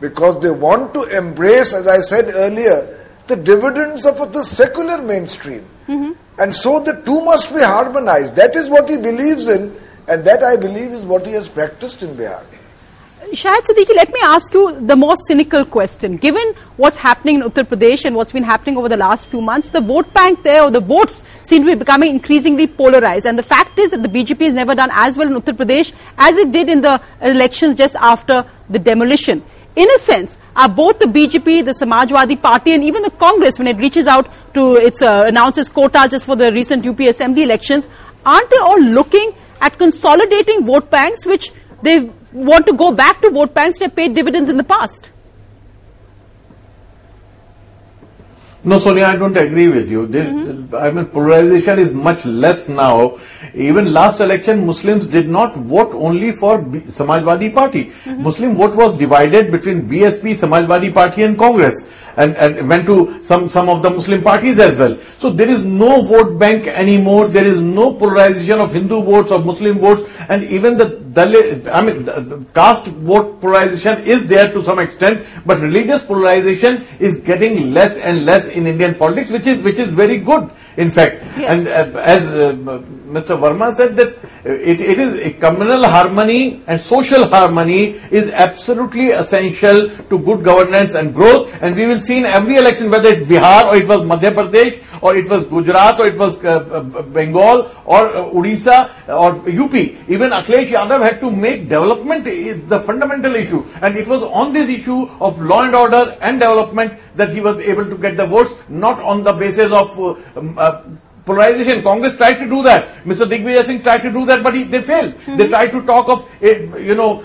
because they want to embrace, as I said earlier, the dividends of the secular mainstream. Mm-hmm. And so the two must be harmonized. That is what he believes in, and that I believe is what he has practiced in Bihar. Shahid Siddiqui, let me ask you the more cynical question. Given what's happening in Uttar Pradesh and what's been happening over the last few months, the vote bank there or the votes seem to be becoming increasingly polarized. And the fact is that the BJP has never done as well in Uttar Pradesh as it did in the elections just after the demolition. In a sense, are both the BJP, the Samajwadi Party, and even the Congress, when it reaches out to its uh, announces quota just for the recent UP Assembly elections, aren't they all looking at consolidating vote banks, which they want to go back to vote banks that paid dividends in the past? No, Sonia, I don't agree with you. This, mm-hmm. I mean, polarization is much less now. Even last election, Muslims did not vote only for B- Samajwadi Party. Mm-hmm. Muslim vote was divided between BSP, Samajwadi Party and Congress. And, and went to some, some of the Muslim parties as well. So there is no vote bank anymore. There is no polarization of Hindu votes or Muslim votes. And even the Dalit, I mean, the, the caste vote polarization is there to some extent, but religious polarization is getting less and less in Indian politics, which is which is very good, in fact. And uh, as uh, Mr. Varma said that it, it is a communal harmony and social harmony is absolutely essential to good governance and growth. And we will see in every election, whether it's Bihar or it was Madhya Pradesh or it was Gujarat or it was uh, uh, Bengal or uh, Odisha or UP. Even Akhilesh Yadav had to make development the fundamental issue. And it was on this issue of law and order and development that he was able to get the votes, not on the basis of um, polarization. Congress tried to do that. Mr. Digvijay Singh tried to do that, but he, they failed. They tried to talk of, eh, you know,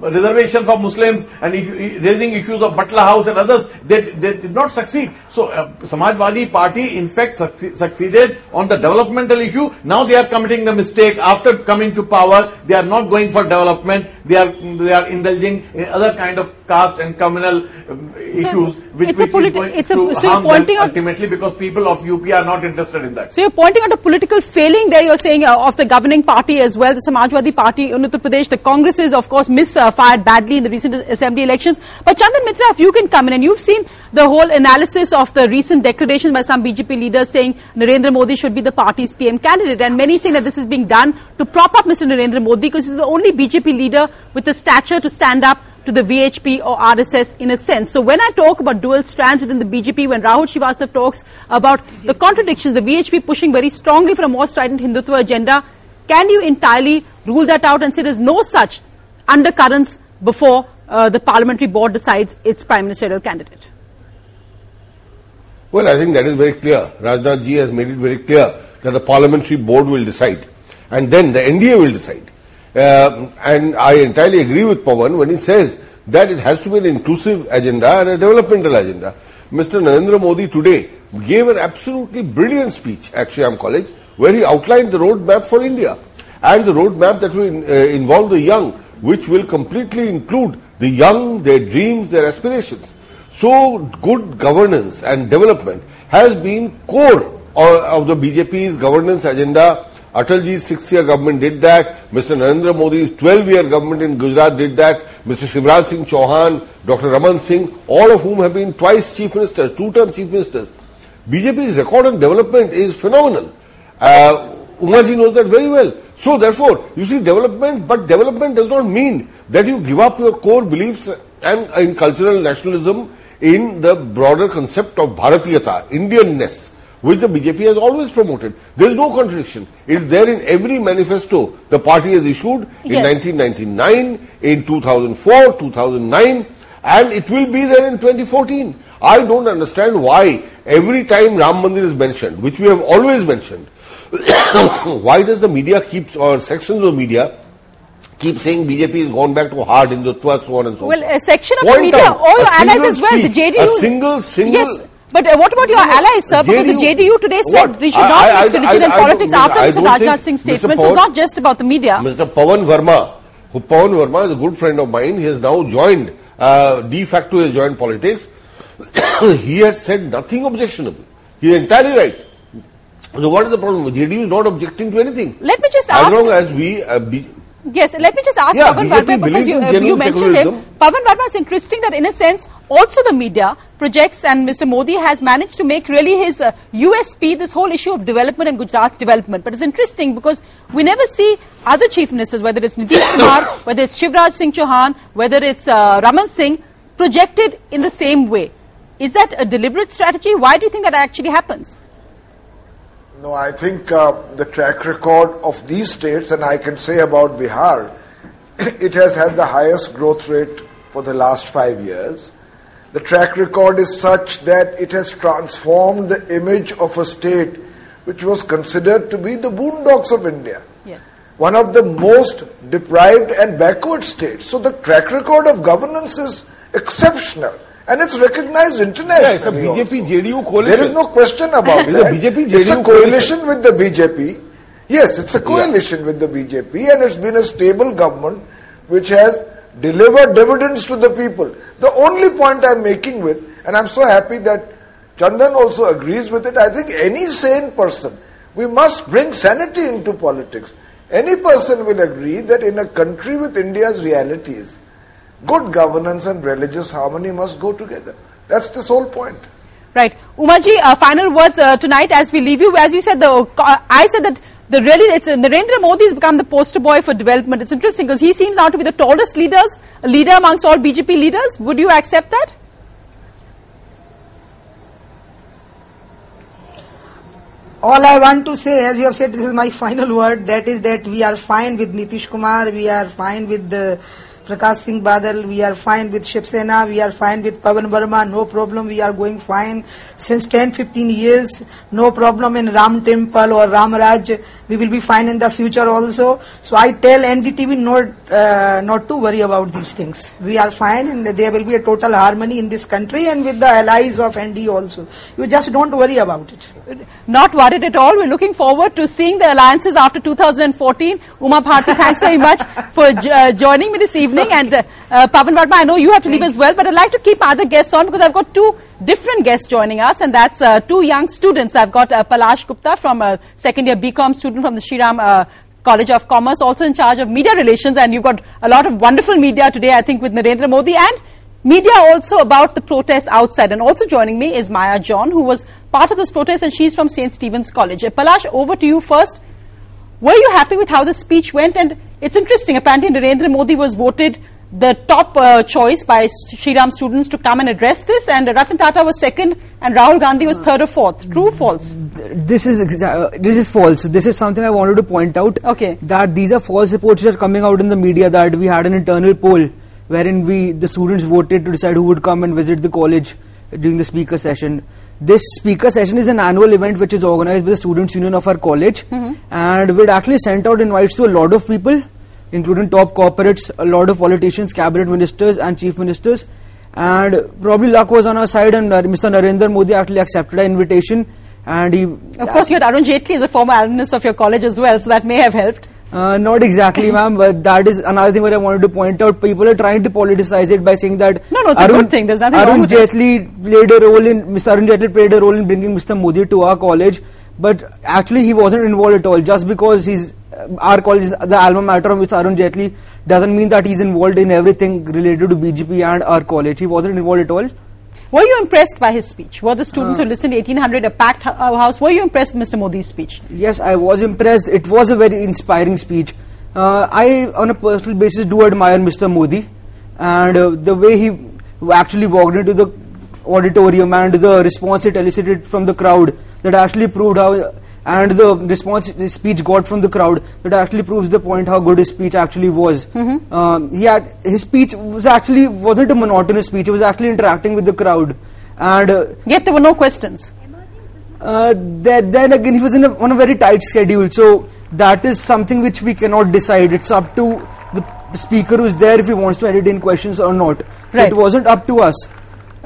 reservation for Muslims and raising issues of Batla House and others. They, they did not succeed. So, uh, Samajwadi Party, in fact, succe- succeeded on the developmental issue. Now they are committing the mistake. After coming to power, they are not going for development. They are they are indulging in other kind of caste and communal um, issues, which, it's a politi- is going it's a- to so harm them pointing out- ultimately because people of UP are not interested in that. So you're pointing out a political failing there, you're saying, uh, of the governing party as well, the Samajwadi Party in Uttar Pradesh. The Congress is, of course, misfired badly in the recent assembly elections. But Chandan Mitra, if you can come in, and you've seen the whole analysis of the recent declaration by some BJP leaders saying Narendra Modi should be the party's PM candidate, and many saying that this is being done to prop up Mr. Narendra Modi because he's the only BJP leader with the stature to stand up to the VHP or RSS in a sense. So when I talk about dual strands within the BJP, when Rahul Srivastava talks about the contradictions, the VHP pushing very strongly for a more strident Hindutva agenda, can you entirely rule that out and say there's no such undercurrents before uh, the parliamentary board decides its prime ministerial candidate? Well, I think that is very clear. Rajnath ji has made it very clear that the parliamentary board will decide and then the NDA will decide. Um, and I entirely agree with Pavan when he says that it has to be an inclusive agenda and a developmental agenda. Mr. Narendra Modi today gave an absolutely brilliant speech at Shriram College where he outlined the roadmap for India and the roadmap that will uh, involve the young, which will completely include the young, their dreams, their aspirations. So good governance and development has been core of the BJP's governance agenda. Atalji's six-year government did that. Mr. Narendra Modi's 12-year government in Gujarat did that. Mr. Shivraj Singh Chauhan, Dr. Raman Singh, all of whom have been twice chief ministers, two-term chief ministers. BJP's record on development is phenomenal. Uh, Umaji knows that very well. So therefore, you see development, but development does not mean that you give up your core beliefs and in cultural nationalism in the broader concept of Bharatiyata, Indianness, which the BJP has always promoted. There is no contradiction. It is there in every manifesto the party has issued in Yes. 1999, in 2004, 2009, and it will be there in 2014. I don't understand why every time Ram Mandir is mentioned, which we have always mentioned, why does the media keep, or sections of media, keep saying BJP has gone back to hard Hindutva, so on and so on. Well, a section of Point the media, out, all a your allies as well, the JDU. A single, single. Yes. But uh, what about your allies, sir? Because the JDU today said What? we should not I- mix I- religion and I- I politics after Mr. Rajnath Singh's Mr. statement. So it's not just about the media. Mr. Pavan Varma, who Pavan Varma is a good friend of mine, he has now joined, uh, de facto has joined politics. he has said nothing objectionable. He is entirely right. So what is the problem? JDU is not objecting to anything. Let me just As ask. As long as we, uh, be, Yes, let me just ask Yeah, Pavan BJP Varma because you, uh, you mentioned him. Pavan Varma, it's interesting that in a sense also the media projects and Mr. Modi has managed to make really his uh, USP this whole issue of development and Gujarat's development. But it's interesting because we never see other chief ministers, whether it's Nitish Kumar, whether it's Shivraj Singh Chauhan, whether it's uh, Raman Singh, projected in the same way. Is that a deliberate strategy? Why do you think that actually happens? No, I think uh, the track record of these states, and I can say about Bihar, it has had the highest growth rate for the last five years. The track record is such that it has transformed the image of a state which was considered to be the boondocks of India. Yes. One of the most deprived and backward states. So the track record of governance is exceptional. And it's recognized internationally. Yeah, it's a BJP JDU coalition. There is no question about It a that. BJP it's a JDU coalition with the BJP. Yes, it's a coalition with the BJP and it's been a stable government which has delivered dividends to the people. The only point I'm making with, and I'm so happy that Chandan also agrees with it, I think any sane person, we must bring sanity into politics. Any person will agree that in a country with India's realities, good governance and religious harmony must go together. That's the sole point. Right. Umaji, uh, final words uh, tonight as we leave you. As you said, the uh, I said that the really it's uh, Narendra Modi has become the poster boy for development. It's interesting because he seems now to be the tallest leaders, leader amongst all BJP leaders. Would you accept that? All I want to say, as you have said, this is my final word, that is that we are fine with Nitish Kumar, we are fine with the Prakash Singh Badal, we are fine with Shiv Sena, we are fine with Pavan Varma, no problem, we are going fine since 10, 15 years, no problem in Ram Temple or Ram Raj, we will be fine in the future also. So I tell NDTV not, uh, not to worry about these things. We are fine and there will be a total harmony in this country and with the allies of ND also. You just don't worry about it. Not worried at all. We're looking forward to seeing the alliances after 2014. Uma Bharti, thanks very much for jo- uh, joining me this evening. And uh, uh, Pavan Varma, I know you have to leave as well, but I'd like to keep other guests on because I've got two different guests joining us, and that's uh, two young students. I've got uh, Palash Gupta from a second year BCom student from the Shriram uh, College of Commerce, also in charge of media relations, and you've got a lot of wonderful media today, I think, with Narendra Modi and media also about the protests outside. And also joining me is Maya John, who was part of this protest, and she's from St. Stephen's College. Palash, over to you first. Were you happy with how the speech went? And it's interesting, apparently Narendra Modi was voted the top uh, choice by Shriram students to come and address this, and Ratan Tata was second, and Rahul Gandhi was third or fourth. True or false? this is uh, this is false. This is something I wanted to point out. Okay. That these are false reports that are coming out in the media that we had an internal poll wherein we the students voted to decide who would come and visit the college during the speaker session. This speaker session is an annual event which is organized by the students union of our college, Mhm. and we'd actually sent out invites to a lot of people, including top corporates, a lot of politicians, cabinet ministers, and chief ministers. And probably luck was on our side, and uh, Mr. Narendra Modi actually accepted our invitation. And he, Of course, you had Arun Jaitley as a former alumnus of your college as well, so that may have helped. Uh, not exactly, ma'am, but that is another thing what I wanted to point out. People are trying to politicize it by saying that No, no, it's a Arun, good thing. There's nothing wrong Arun with it. Jaitley played a role in Mr. Arun Jaitley played a role in bringing Mr. Modi to our college, but actually he wasn't involved at all. Just because he's uh, our college is the alma mater of Mr. Arun Jaitley doesn't mean that he's involved in everything related to BJP and our college. He wasn't involved at all. Were you impressed by his speech? Were the students Uh, who listened, to 1800, a packed uh, house, were you impressed with Mr. Modi's speech? Yes, I was impressed. It was a very inspiring speech. Uh, I, on a personal basis, do admire Mr. Modi and uh, the way he actually walked into the auditorium and the response it elicited from the crowd that actually proved how, and the response the speech got from the crowd that actually proves the point how good his speech actually was. Mm-hmm. Um, he had his speech was actually wasn't a monotonous speech. He was actually interacting with the crowd, and uh, yet there were no questions. Uh, then, then again, he was in a, on a very tight schedule, so that is something which we cannot decide. It's up to the speaker who's there if he wants to entertain questions or not. So it wasn't up to us.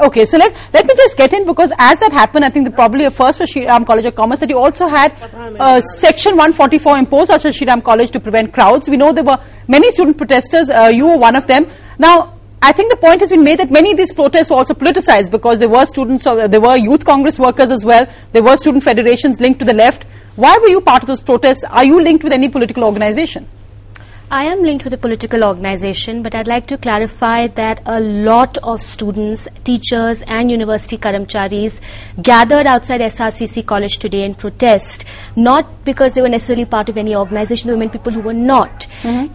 Okay, so let, let me just get in because as that happened, I think the, probably a first for Shriram College of Commerce that you also had uh, Section 144 imposed on Shriram College to prevent crowds. We know there were many student protesters. Uh, you were one of them. Now, I think the point has been made that many of these protests were also politicized because there were students, of, there were youth congress workers as well. There were student federations linked to the left. Why were you part of those protests? Are you linked with any political organization? I am linked with a political organization, but I'd like to clarify that a lot of students, teachers, and university karamcharis gathered outside SRCC College today in protest, not because they were necessarily part of any organization, there were many people who were not.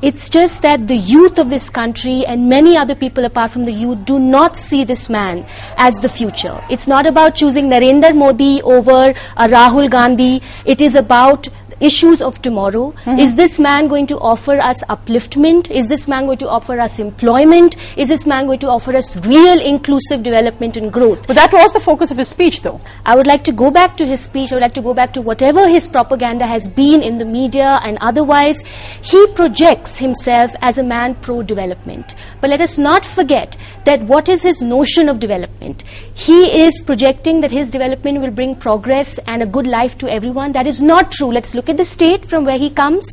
It's just that the youth of this country and many other people apart from the youth do not see this man as the future. It's not about choosing Narendra Modi over uh, Rahul Gandhi. It is about issues of tomorrow. Mm-hmm. Is this man going to offer us upliftment? Is this man going to offer us employment? Is this man going to offer us real inclusive development and growth? But that was the focus of his speech, though. I would like to go back to his speech. I would like to go back to whatever his propaganda has been in the media and otherwise. He projects himself as a man pro development. But let us not forget that what is his notion of development? He is projecting that his development will bring progress and a good life to everyone. That is not true. Let's look at the state from where he comes.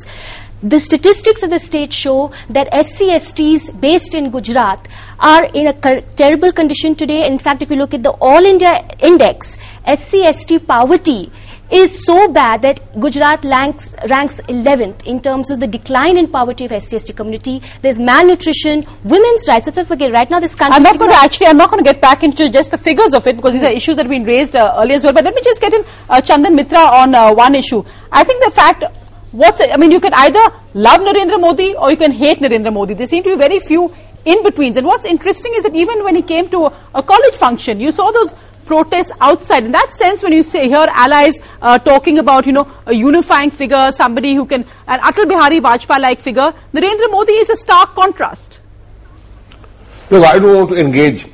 The statistics of the state show that SCSTs based in Gujarat are in a terrible condition today. In fact, if you look at the All India Index, SCST poverty is so bad that Gujarat ranks, ranks 11th in terms of the decline in poverty of SC ST community. There's malnutrition, women's rights. Let's not forget, right now this country. I'm not going to actually, I'm not going to get back into just the figures of it because these are issues that have been raised uh, earlier as well. But let me just get in uh, Chandan Mitra on uh, one issue. I think the fact, what's, I mean, you can either love Narendra Modi or you can hate Narendra Modi. There seem to be very few in betweens. And what's interesting is that even when he came to a, a college function, you saw those protests outside. In that sense, when you say hear allies uh, talking about, you know, a unifying figure, somebody who can, an Atal Bihari Vajpayee-like figure, Narendra Modi is a stark contrast. Look, I don't want to engage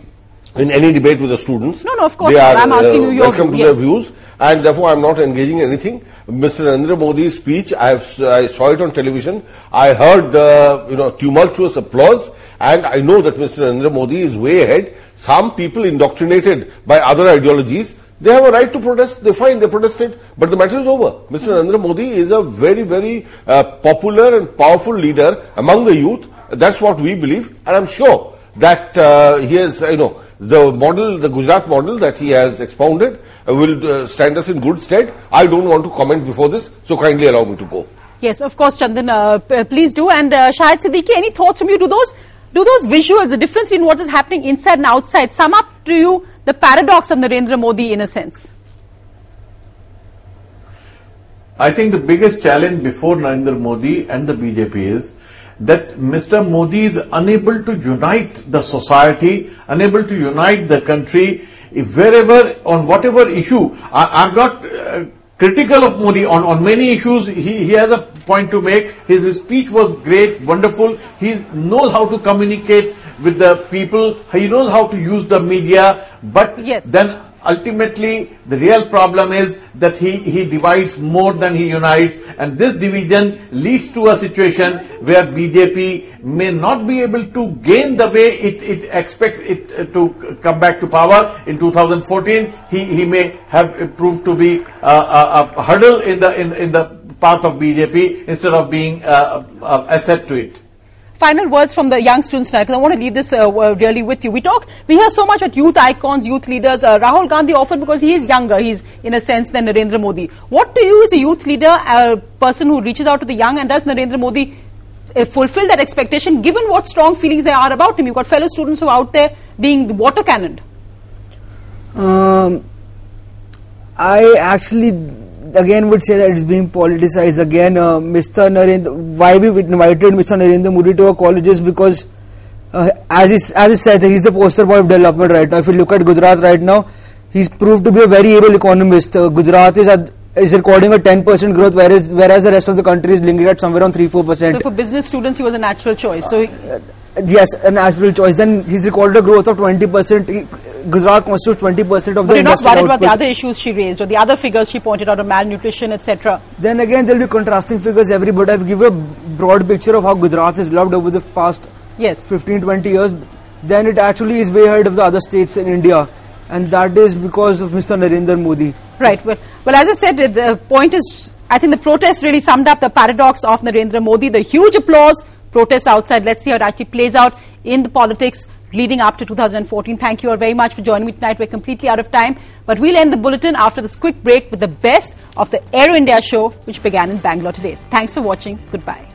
in any debate with the students. No, no, of course They are I'm asking uh, you your welcome to yes. their views, and therefore I'm not engaging in anything. Mr. Narendra Modi's speech, I, have, I saw it on television. I heard, uh, you know, tumultuous applause, and I know that Mr. Narendra Modi is way ahead. Some people indoctrinated by other ideologies, they have a right to protest. They fine, they protested, but the matter is over. Mr. Narendra Modi is a very, very uh, popular and powerful leader among the youth. That's what we believe, and I'm sure that uh, he has, you know, the model, the Gujarat model that he has expounded uh, will uh, stand us in good stead. I don't want to comment before this, so kindly allow me to go. Yes, of course, Chandan, uh, please do. And uh, Shahid Siddiqui, any thoughts from you? Do those, do those visuals, the difference in what is happening inside and outside, sum up to you the paradox of Narendra Modi in a sense? I think the biggest challenge before Narendra Modi and the BJP is that Mr. Modi is unable to unite the society, unable to unite the country. If wherever, on whatever issue, I, I'm not uh, critical of Modi on, on many issues. He, he has a point to make. His, his speech was great, wonderful. He knows how to communicate with the people. He knows how to use the media. But yes. then ultimately the real problem is that he, he divides more than he unites and this division leads to a situation where BJP may not be able to gain the way it, it expects it uh, to come back to power. In 2014 he, he may have proved to be a, a, a hurdle in the in, in the path of BJP instead of being a, a asset to it final words from the young students now, because I want to leave this uh, really with you. We talk, we hear so much about youth icons, youth leaders. Uh, Rahul Gandhi often because he is younger, he's in a sense than Narendra Modi. What to you as a youth leader, a person who reaches out to the young, and does Narendra Modi uh, fulfill that expectation, given what strong feelings there are about him? You've got fellow students who are out there being water cannoned. Um, I actually again would say that it's being politicized again. Uh, Mr. Narendra, why we invited Mr. Narendra Modi to our colleges because, uh, as he as he says, he's the poster boy of development right now. If you look at Gujarat right now, he's proved to be a very able economist. Uh, Gujarat is at, is recording a 10% growth, whereas whereas the rest of the country is lingering at somewhere around 3 4%. So for business students, he was a natural choice. So. He, yes, a natural choice. Then he's recorded a growth of 20%. Gujarat constitutes 20% of but the you're not worried output. about the other issues she raised or the other figures she pointed out of malnutrition, etc. Then again, there will be contrasting figures every but I've given a broad picture of how Gujarat is loved over the past yes. 15, 20 years. Then it actually is way ahead of the other states in India. And that is because of Mr. Narendra Modi. Right. Well, well, as I said, the point is, I think the protest really summed up the paradox of Narendra Modi. The huge applause, protests outside. Let's see how it actually plays out in the politics leading up to 2014. Thank you all very much for joining me tonight. We're completely out of time, but we'll end the bulletin after this quick break with the best of the Aero India show, which began in Bangalore today. Thanks for watching. Goodbye.